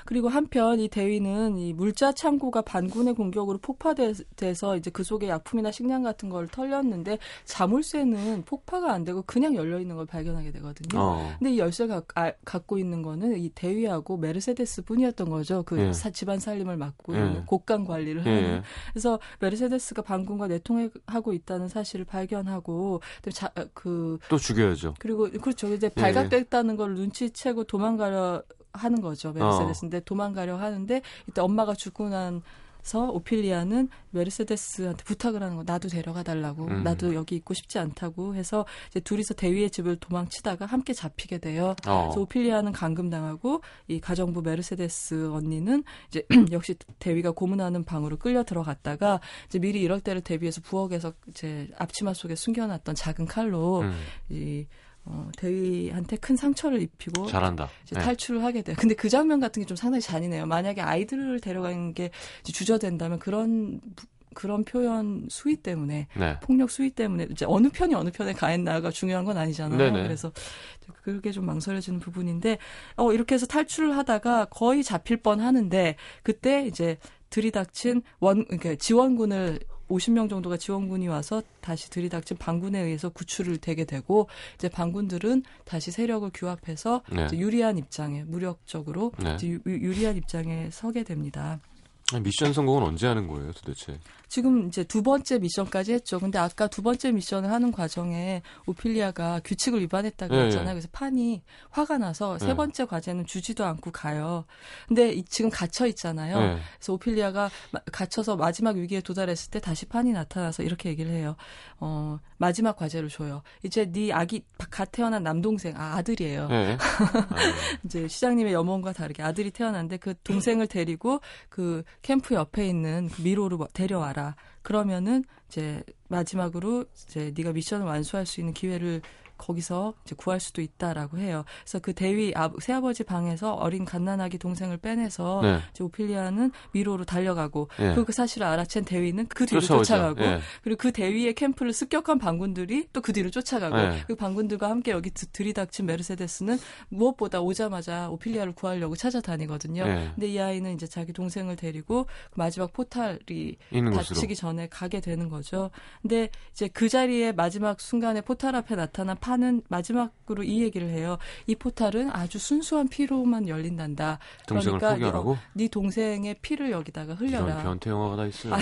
B: 그리고 한편 이 대위는 이 물자 창고가 반군의 공격으로 폭파돼서 이제 그 속에 약품이나 식량 같은 걸 털렸는데 자물쇠는 폭파가 안 되고 그냥 열려 있는 걸 발견하게 되거든요. 어. 근데 이 열쇠 가 아, 갖고 있는 거는 이 대위하고 메르세데스 뿐이었던 거죠. 그 예. 사, 집안 살림을 맡고 예. 곡간 관리를 예. 하는. 그래서 메르세데스가 반군과 내통하고 있다는 사실을 발견하고 자,
A: 그또 죽여야죠.
B: 그리고 그렇죠. 이제 예. 발각됐다는 걸 눈치채고 도망가려 하는 거죠. 메르세데스인데 어. 도망가려 하는데 이때 엄마가 죽고 난서 오피리아는 메르세데스한테 부탁을 하는 거 나도 데려가 달라고 음. 나도 여기 있고 싶지 않다고 해서 이제 둘이서 대위의 집을 도망치다가 함께 잡히게 돼요. 어. 그래서 오피리아는 감금당하고 이 가정부 메르세데스 언니는 이제 *clears throat* 역시 대위가 고문하는 방으로 끌려 들어갔다가 이제 미리 이럴 때를 대비해서 부엌에서 이제 앞치마 속에 숨겨놨던 작은 칼로 음. 이 어, 대위한테 큰 상처를 입히고
A: 잘한다.
B: 이제 네. 탈출을 하게 돼요. 근데 그 장면 같은 게 좀 상당히 잔인해요. 만약에 아이들을 데려가는 게 주저된다면 그런 그런 표현 수위 때문에 네. 폭력 수위 때문에 이제 어느 편이 어느 편에 가했나가 중요한 건 아니잖아요. 네네. 그래서 그게 좀 망설여지는 부분인데 어 이렇게 해서 탈출을 하다가 거의 잡힐 뻔 하는데 그때 이제 들이닥친 원 그러니까 지원군을 50명 정도가 지원군이 와서 다시 들이닥친 반군에 의해서 구출을 되게 되고 이제 반군들은 다시 세력을 규합해서 네. 유리한 입장에 무력적으로 네. 유, 유리한 입장에 서게 됩니다.
A: 미션 성공은 언제 하는 거예요, 도대체?
B: 지금 이제 두 번째 미션까지 했죠. 근데 아까 두 번째 미션을 하는 과정에 오피리아가 규칙을 위반했다고 네, 했잖아요. 네. 그래서 판이 화가 나서 세 네. 번째 과제는 주지도 않고 가요. 근데 지금 갇혀 있잖아요. 네. 그래서 오피리아가 갇혀서 마지막 위기에 도달했을 때 다시 판이 나타나서 이렇게 얘기를 해요. 어, 마지막 과제를 줘요. 이제 네 아기 갓 태어난 남동생, 아, 아들이에요. 네. *laughs* 이제 시장님의 염원과 다르게 아들이 태어났는데 그 동생을 데리고 그 캠프 옆에 있는 그 미로로 데려와라. 가라. 그러면은 이제 마지막으로 이제 네가 미션을 완수할 수 있는 기회를 거기서 이제 구할 수도 있다라고 해요. 그래서 그 대위 아, 새아버지 방에서 어린 갓난아기 동생을 빼내서 네. 이제 오피리아는 미로로 달려가고 예. 그리고 그 사실을 알아챈 대위는 그 뒤로 쫓아오죠. 쫓아가고 예. 그리고 그 대위의 캠프를 습격한 반군들이 또 그 뒤로 쫓아가고 예. 그 반군들과 함께 여기 들이닥친 메르세데스는 무엇보다 오자마자 오피리아를 구하려고 찾아다니거든요. 예. 근데 이 아이는 이제 자기 동생을 데리고 그 마지막 포탈이 닫히기 전에 가게 되는 거죠. 근데 이제 그 자리에 마지막 순간에 포탈 앞에 나타난 파는 마지막으로 이 얘기를 해요. 이 포탈은 아주 순수한 피로만 열린단다.
A: 동생을 그러니까 포기하라고? 어,
B: 네 동생의 피를 여기다가 흘려라.
A: 변태 영화가 다 있어요. 아,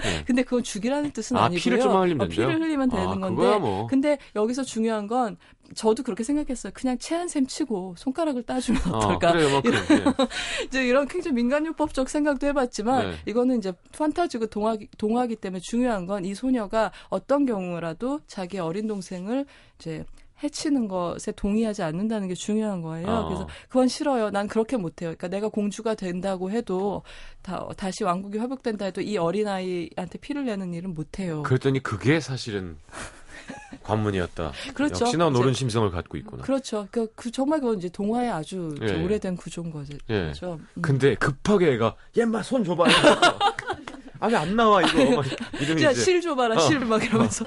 B: 네. *laughs* 근데 그건 죽이라는 뜻은
A: 아,
B: 니고요
A: 피를 좀 흘리면 어,
B: 피를 흘리면 되는 아, 건데. 뭐. 근데 여기서 중요한 건 저도 그렇게 생각했어요. 그냥 체한샘 치고 손가락을 따주면 어, 어떨까.
A: 어, 그래요, 뭐, 이런, 네. *laughs*
B: 이제 이런 굉장히 민간요법적 생각도 해봤지만 네. 이거는 이제 판타지고 동화기, 동화기 때문에 중요한 건 이 소녀가 어떤 경우라도 자기 어린 동생을 이제 해치는 것에 동의하지 않는다는 게 중요한 거예요. 어. 그래서 그건 싫어요. 난 그렇게 못해요. 그러니까 내가 공주가 된다고 해도 다, 다시 왕국이 회복된다 해도 이 어린아이한테 피를 내는 일은 못해요.
A: 그랬더니 그게 사실은 *laughs* 관문이었다. 그렇죠. 역시나 노른 심성을 갖고 있구나.
B: 그렇죠. 그, 그 정말 그건 이제 동화의 아주 예. 오래된 구조인 거죠. 예. 그렇죠.
A: 음. 근데 급하게 애가 얘마 손 줘봐. *laughs* 아왜 안 나와 이거. 막
B: 이름이 이제. 실 줘봐라 어. 실막 이러면서.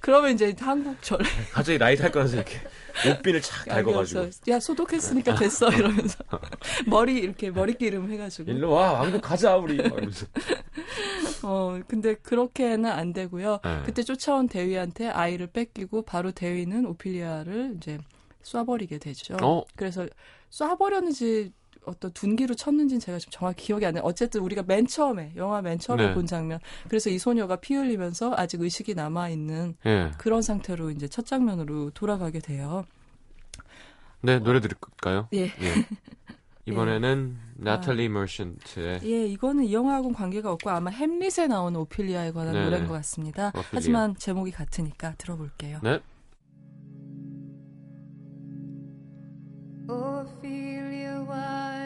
B: 그러면 이제 한국절.
A: 갑자기 나이 탈 거라서 이렇게 옷핀을 착 달궈가지고.
B: 야 소독했으니까 됐어 이러면서. 머리 이렇게 머리 기름 해가지고.
A: 일로 와 왕국 가자 우리. 이러면서.
B: 어 근데 그렇게는 안 되고요. 네. 그때 쫓아온 대위한테 아이를 뺏기고 바로 대위는 오피리아를 이제 쏴버리게 되죠. 어? 그래서 쏴버렸는지 어떤 둔기로 쳤는지는 제가 지금 정확히 기억이 안 나요. 어쨌든 우리가 맨 처음에 영화 맨 처음에 네. 본 장면. 그래서 이 소녀가 피 흘리면서 아직 의식이 남아 있는 네. 그런 상태로 이제 첫 장면으로 돌아가게 돼요.
A: 네 노래 들을까요? 예. 예. *laughs* 이번에는 예. 나탈리 머션트의
B: 예 이거는 이 영화하고는 관계가 없고 아마 햄릿에 나오는 오피리아에 관한 네. 노래인 것 같습니다. 오피리아. 하지만 제목이 같으니까 들어볼게요. 네.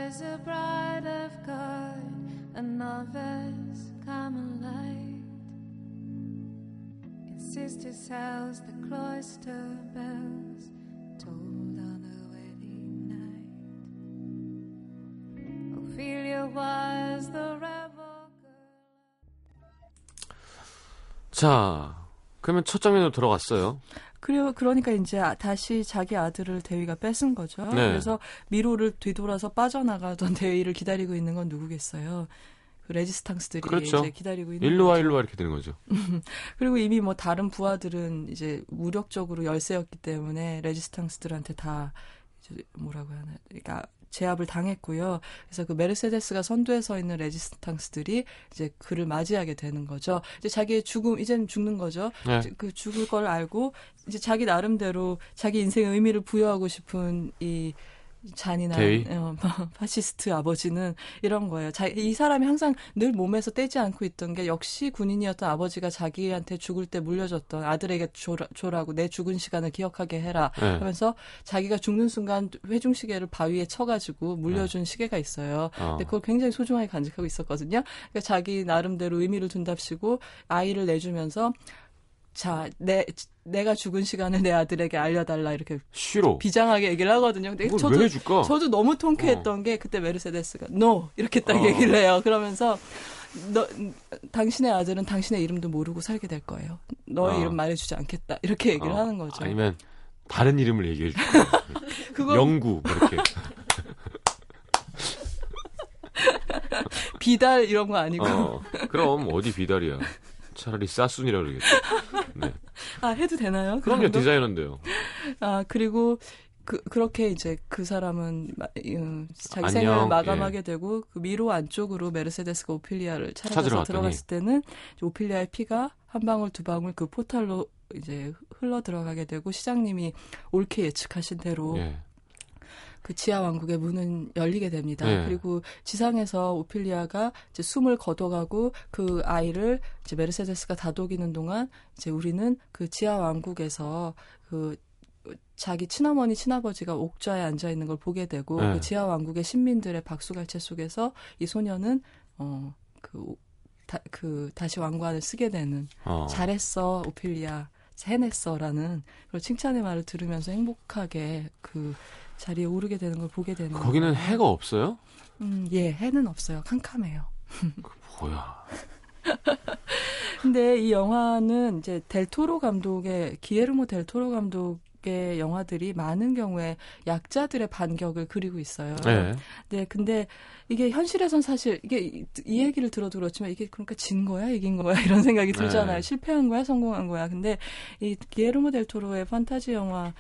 B: is
C: a bride of God, a novice come and light. In sister cells, the cloister bells tolled on a wedding night. Ophelia was the rebel girl. 자, 그러면 첫 장면으로 돌아갔어요.
B: 그리고 그러니까 이제 아, 다시 자기 아들을 대위가 뺏은 거죠. 네. 그래서 미로를 뒤돌아서 빠져나가던 *laughs* 대위를 기다리고 있는 건 누구겠어요. 그 레지스탕스들이 그렇죠. 이제 기다리고 있는
A: 일로 와 일로 와 이렇게 되는 거죠. *laughs*
B: 그리고 이미 뭐 다른 부하들은 이제 무력적으로 열세였기 때문에 레지스탕스들한테 다 이제 뭐라고 하나 그러니까 제압을 당했고요. 그래서 그 메르세데스가 선두에 서 있는 레지스탕스들이 이제 그를 맞이하게 되는 거죠. 이제 자기의 죽음 이제는 죽는 거죠. 네. 그 죽을 걸 알고 이제 자기 나름대로 자기 인생의 의미를 부여하고 싶은 이 잔인한 어, *laughs* 파시스트 아버지는 이런 거예요. 자, 이 사람이 항상 늘 몸에서 떼지 않고 있던 게 역시 군인이었던 아버지가 자기한테 죽을 때 물려줬던 아들에게 줘라, 줘라 고 내 죽은 시간을 기억하게 해라 네. 하면서 자기가 죽는 순간 회중 시계를 바위에 쳐가지고 물려준 네. 시계가 있어요. 어. 근데 그걸 굉장히 소중하게 간직하고 있었거든요. 그러니까 자기 나름대로 의미를 둔답시고 아이를 내주면서 자, 내 내가 죽은 시간을 내 아들에게 알려달라 이렇게
A: 싫어
B: 비장하게 얘기를 하거든요. 근데
A: 저도 해줄까?
B: 저도 너무 통쾌했던 어. 게 그때 메르세데스가 no 이렇게 딱 어. 얘기를 해요. 그러면서 너 당신의 아들은 당신의 이름도 모르고 살게 될 거예요. 너의 어. 이름 말해주지 않겠다 이렇게 얘기를 어. 하는 거죠.
A: 아니면 다른 이름을 얘기해 줄까? *laughs* 그거 영구 뭐 이렇게. *laughs*
B: 비달 이런 거 아니고.
A: 어, 그럼 어디 비달이야. 차라리 싸순이라 그러겠죠. *laughs* 네.
B: 아 해도 되나요?
A: 그럼요 디자이너인데요.
B: 아 그리고 그 그렇게 이제 그 사람은 마, 음, 자기 생을 마감하게 예. 되고 그 미로 안쪽으로 메르세데스가 오피리아를 찾아서 들어갔을 때는 오피리아의 피가 한 방울 두 방울 그 포탈로 이제 흘러 들어가게 되고 시장님이 옳게 예측하신 대로 예. 그 지하 왕국의 문은 열리게 됩니다. 네. 그리고 지상에서 오피리아가 이제 숨을 거둬가고 그 아이를 이제 메르세데스가 다독이는 동안 이제 우리는 그 지하 왕국에서 그 자기 친어머니 친아버지가 옥좌에 앉아 있는 걸 보게 되고 네. 그 지하 왕국의 신민들의 박수갈채 속에서 이 소녀는 어그 다, 그 다시 왕관을 쓰게 되는 어. 잘했어 오피리아 해냈어라는 그런 칭찬의 말을 들으면서 행복하게 그 자리에 오르게 되는 걸 보게 되는
A: 거기는 거예요. 해가 없어요?
B: 음, 예, 해는 없어요. 캄캄해요.
A: 그 뭐야? *laughs*
B: 근데 이 영화는 이제 델토로 감독의 기에르모 델토로 감독 의 영화들이 많은 경우에 약자들의 반격을 그리고 있어요. 네. 네, 근데 이게 현실에선 사실 이게 이 얘기를 들어도 그렇지만 이게 그러니까 진 거야, 이긴 거야 *laughs* 이런 생각이 들잖아요. 네. 실패한 거야, 성공한 거야. 근데 이 기에르모 델토로의 판타지 영화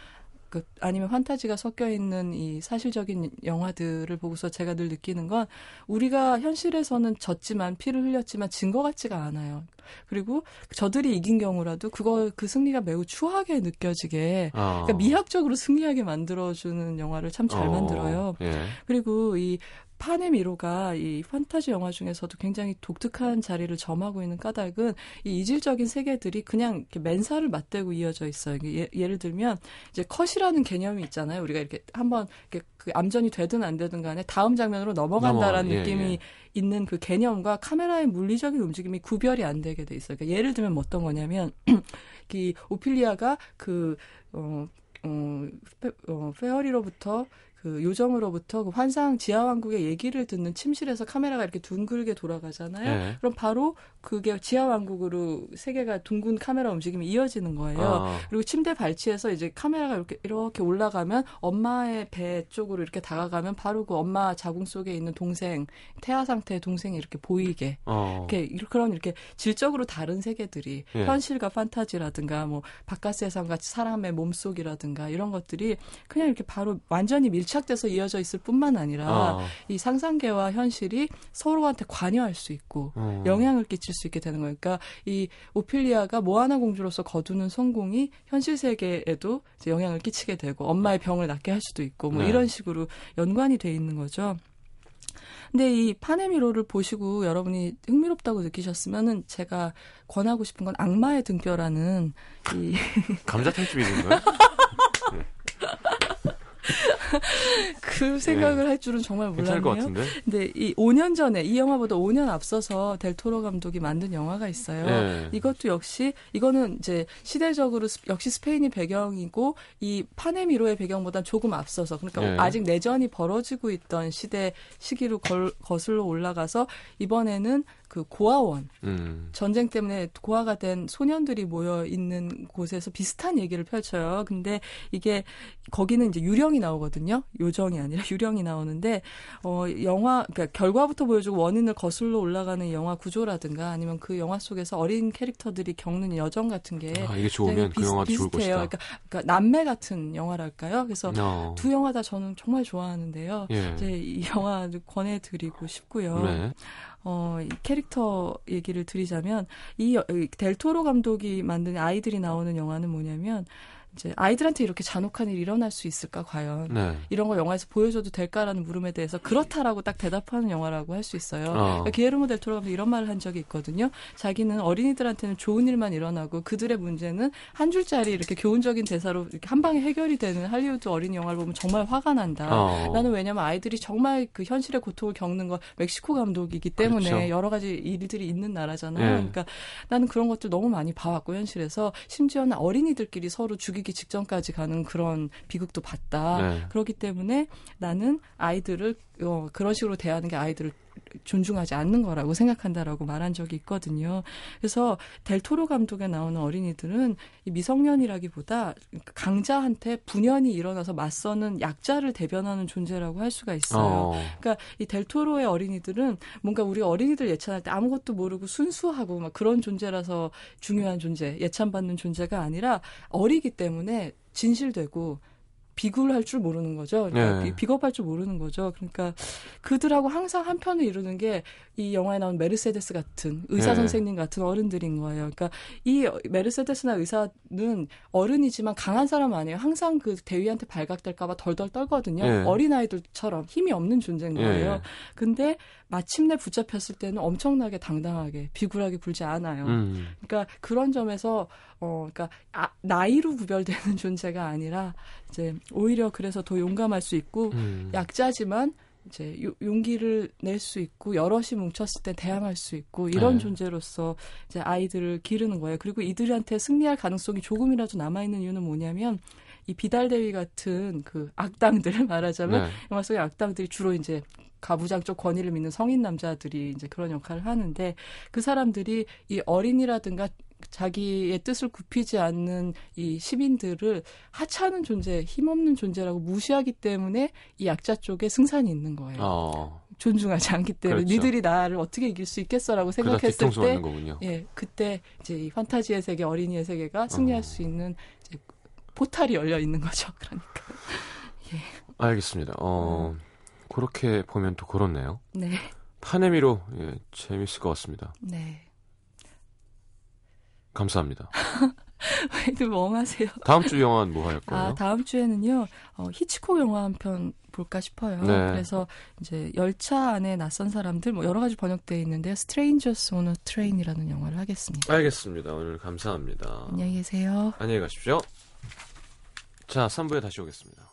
B: 그 아니면 환타지가 섞여 있는 이 사실적인 영화들을 보고서 제가 늘 느끼는 건 우리가 현실에서는 졌지만 피를 흘렸지만 진 것 같지가 않아요. 그리고 저들이 이긴 경우라도 그거 그 승리가 매우 추하게 느껴지게 어. 그러니까 미학적으로 승리하게 만들어주는 영화를 참잘 어. 만들어요. 예. 그리고 이 파네 미로가 이 판타지 영화 중에서도 굉장히 독특한 자리를 점하고 있는 까닭은 이 이질적인 세계들이 그냥 이렇게 맨살을 맞대고 이어져 있어요. 예, 예를 들면 이제 컷이라는 개념이 있잖아요. 우리가 이렇게 한번 이렇게 그 암전이 되든 안 되든 간에 다음 장면으로 넘어간다라는 넘어, 예, 느낌이 예. 있는 그 개념과 카메라의 물리적인 움직임이 구별이 안 되게 돼 있어요. 그러니까 예를 들면 뭐 어떤 거냐면 *clears throat* 이 오피리아가 그 어, 어, 페, 어, 페어리로부터 그 요정으로부터 그 환상 지하 왕국의 얘기를 듣는 침실에서 카메라가 이렇게 둥글게 돌아가잖아요. 네. 그럼 바로 그게 지하 왕국으로 세계가 둥근 카메라 움직임이 이어지는 거예요. 아. 그리고 침대 발치에서 이제 카메라가 이렇게 이렇게 올라가면 엄마의 배 쪽으로 이렇게 다가가면 바로 그 엄마 자궁 속에 있는 동생 태아 상태의 동생이 이렇게 보이게 어. 이렇게 그런 이렇게 질적으로 다른 세계들이 네. 현실과 판타지라든가 뭐 바깥 세상 같이 사람의 몸속이라든가 이런 것들이 그냥 이렇게 바로 완전히 밀착 밀착돼서 이어져 있을 뿐만 아니라 어. 이 상상계와 현실이 서로한테 관여할 수 있고 어. 영향을 끼칠 수 있게 되는 거니까 그러니까 이 오피리아가 모아나 공주로서 거두는 성공이 현실 세계에도 영향을 끼치게 되고 엄마의 병을 낫게 할 수도 있고 뭐 네. 이런 식으로 연관이 돼 있는 거죠. 근데 이 파네미로를 보시고 여러분이 흥미롭다고 느끼셨으면은 제가 권하고 싶은 건 악마의 등뼈라는 이 *laughs*
A: 감자탕집이 있는 거예요? *laughs* 네. *laughs*
B: 그 생각을 네. 할 줄은 정말 몰랐네요. 것 같은데. 근데 이 5년 전에 이 영화보다 5년 앞서서 델토로 감독이 만든 영화가 있어요. 네. 이것도 역시 이거는 이제 시대적으로 역시 스페인이 배경이고 이 파네미로의 배경보다 조금 앞서서 그러니까 네. 아직 내전이 벌어지고 있던 시대 시기로 걸, 거슬러 올라가서 이번에는 그 고아원 음. 전쟁 때문에 고아가 된 소년들이 모여 있는 곳에서 비슷한 얘기를 펼쳐요. 근데 이게 거기는 이제 유령이 나오거든요. 요정이 아니라 *laughs* 유령이 나오는데 어 영화 그러니까 결과부터 보여주고 원인을 거슬러 올라가는 영화 구조라든가 아니면 그 영화 속에서 어린 캐릭터들이 겪는 여정 같은 게
A: 아, 이게 좋으면 그 영화도 좋을 것이다.
B: 그러니까, 그러니까 남매 같은 영화랄까요? 그래서 어. 두 영화 다 저는 정말 좋아하는데요. 예. 이제 이 영화 권해드리고 싶고요. 네. 어, 이 캐릭터 얘기를 드리자면 이, 이 델토로 감독이 만든 아이들이 나오는 영화는 뭐냐면 이제 아이들한테 이렇게 잔혹한 일이 일어날 수 있을까 과연 네. 이런 걸 영화에서 보여줘도 될까라는 물음에 대해서 그렇다라고 딱 대답하는 영화라고 할 수 있어요. 어. 그러니까 기에르모 델 토로가 이런 말을 한 적이 있거든요. 자기는 어린이들한테는 좋은 일만 일어나고 그들의 문제는 한 줄짜리 이렇게 교훈적인 대사로 이렇게 한 방에 해결이 되는 할리우드 어린이 영화를 보면 정말 화가 난다. 어. 나는 왜냐면 아이들이 정말 그 현실의 고통을 겪는 거 멕시코 감독이기 때문에 그렇죠. 여러 가지 일들이 있는 나라잖아요. 네. 그러니까 나는 그런 것들 너무 많이 봐왔고 현실에서 심지어는 어린이들끼리 서로 죽이기 죽기 직전까지 가는 그런 비극도 봤다. 네. 그렇기 때문에 나는 아이들을 어, 그런 식으로 대하는 게 아이들을 존중하지 않는 거라고 생각한다라고 말한 적이 있거든요. 그래서 델토로 감독에 나오는 어린이들은 이 미성년이라기보다 강자한테 분연이 일어나서 맞서는 약자를 대변하는 존재라고 할 수가 있어요. 어. 그러니까 이 델토로의 어린이들은 뭔가 우리 어린이들 예찬할 때 아무것도 모르고 순수하고 막 그런 존재라서 중요한 존재, 예찬받는 존재가 아니라 어리기 때문에 진실되고 비굴할 줄 모르는 거죠. 그러니까 네. 비겁할 줄 모르는 거죠. 그러니까 그들하고 항상 한편을 이루는 게 이 영화에 나온 메르세데스 같은 의사 네. 선생님 같은 어른들인 거예요. 그러니까 이 메르세데스나 의사는 어른이지만 강한 사람 아니에요. 항상 그 대위한테 발각될까봐 덜덜 떨거든요. 네. 어린 아이들처럼 힘이 없는 존재인 네. 거예요. 근데 마침내 붙잡혔을 때는 엄청나게 당당하게 비굴하게 굴지 않아요. 음. 그러니까 그런 점에서 어 그러니까 아, 나이로 구별되는 *laughs* 존재가 아니라 이제 오히려 그래서 더 용감할 수 있고 음. 약자지만 이제 용기를 낼 수 있고 여럿이 뭉쳤을 때 대항할 수 있고 이런 네. 존재로서 이제 아이들을 기르는 거예요. 그리고 이들한테 승리할 가능성이 조금이라도 남아 있는 이유는 뭐냐면 이 비달대위 같은 그 악당들 *laughs* 말하자면 네. 영화 속의 악당들이 주로 이제 가부장적 권위를 믿는 성인 남자들이 이제 그런 역할을 하는데 그 사람들이 이 어린이라든가 자기의 뜻을 굽히지 않는 이 시민들을 하찮은 존재, 힘없는 존재라고 무시하기 때문에 이 약자 쪽에 승산이 있는 거예요. 어. 존중하지 않기 때문에 그렇죠. 니들이 나를 어떻게 이길 수 있겠어라고 생각했을 때, 예, 그때 이제 이 판타지의 세계, 어린이의 세계가 승리할 어. 수 있는 이제 포탈이 열려 있는 거죠. *laughs* 그러니까.
A: 예. 알겠습니다. 어, 그렇게 보면 또 그렇네요. 네. 파네미로 예, 재밌을 것 같습니다. 네. 감사합니다. *laughs*
B: 왜들 멍하세요?
A: 다음 주 영화는 뭐 할 거예요?
B: 아, 다음 주에는요, 어, 히치콕 영화 한 편 볼까 싶어요. 네. 그래서 이제 열차 안에 낯선 사람들, 뭐 여러 가지 번역되어 있는데, Strangers on a Train이라는 영화를 하겠습니다.
A: 알겠습니다. 오늘 감사합니다.
B: 안녕히 계세요.
A: 안녕히 가십시오. 자, 3부에 다시 오겠습니다.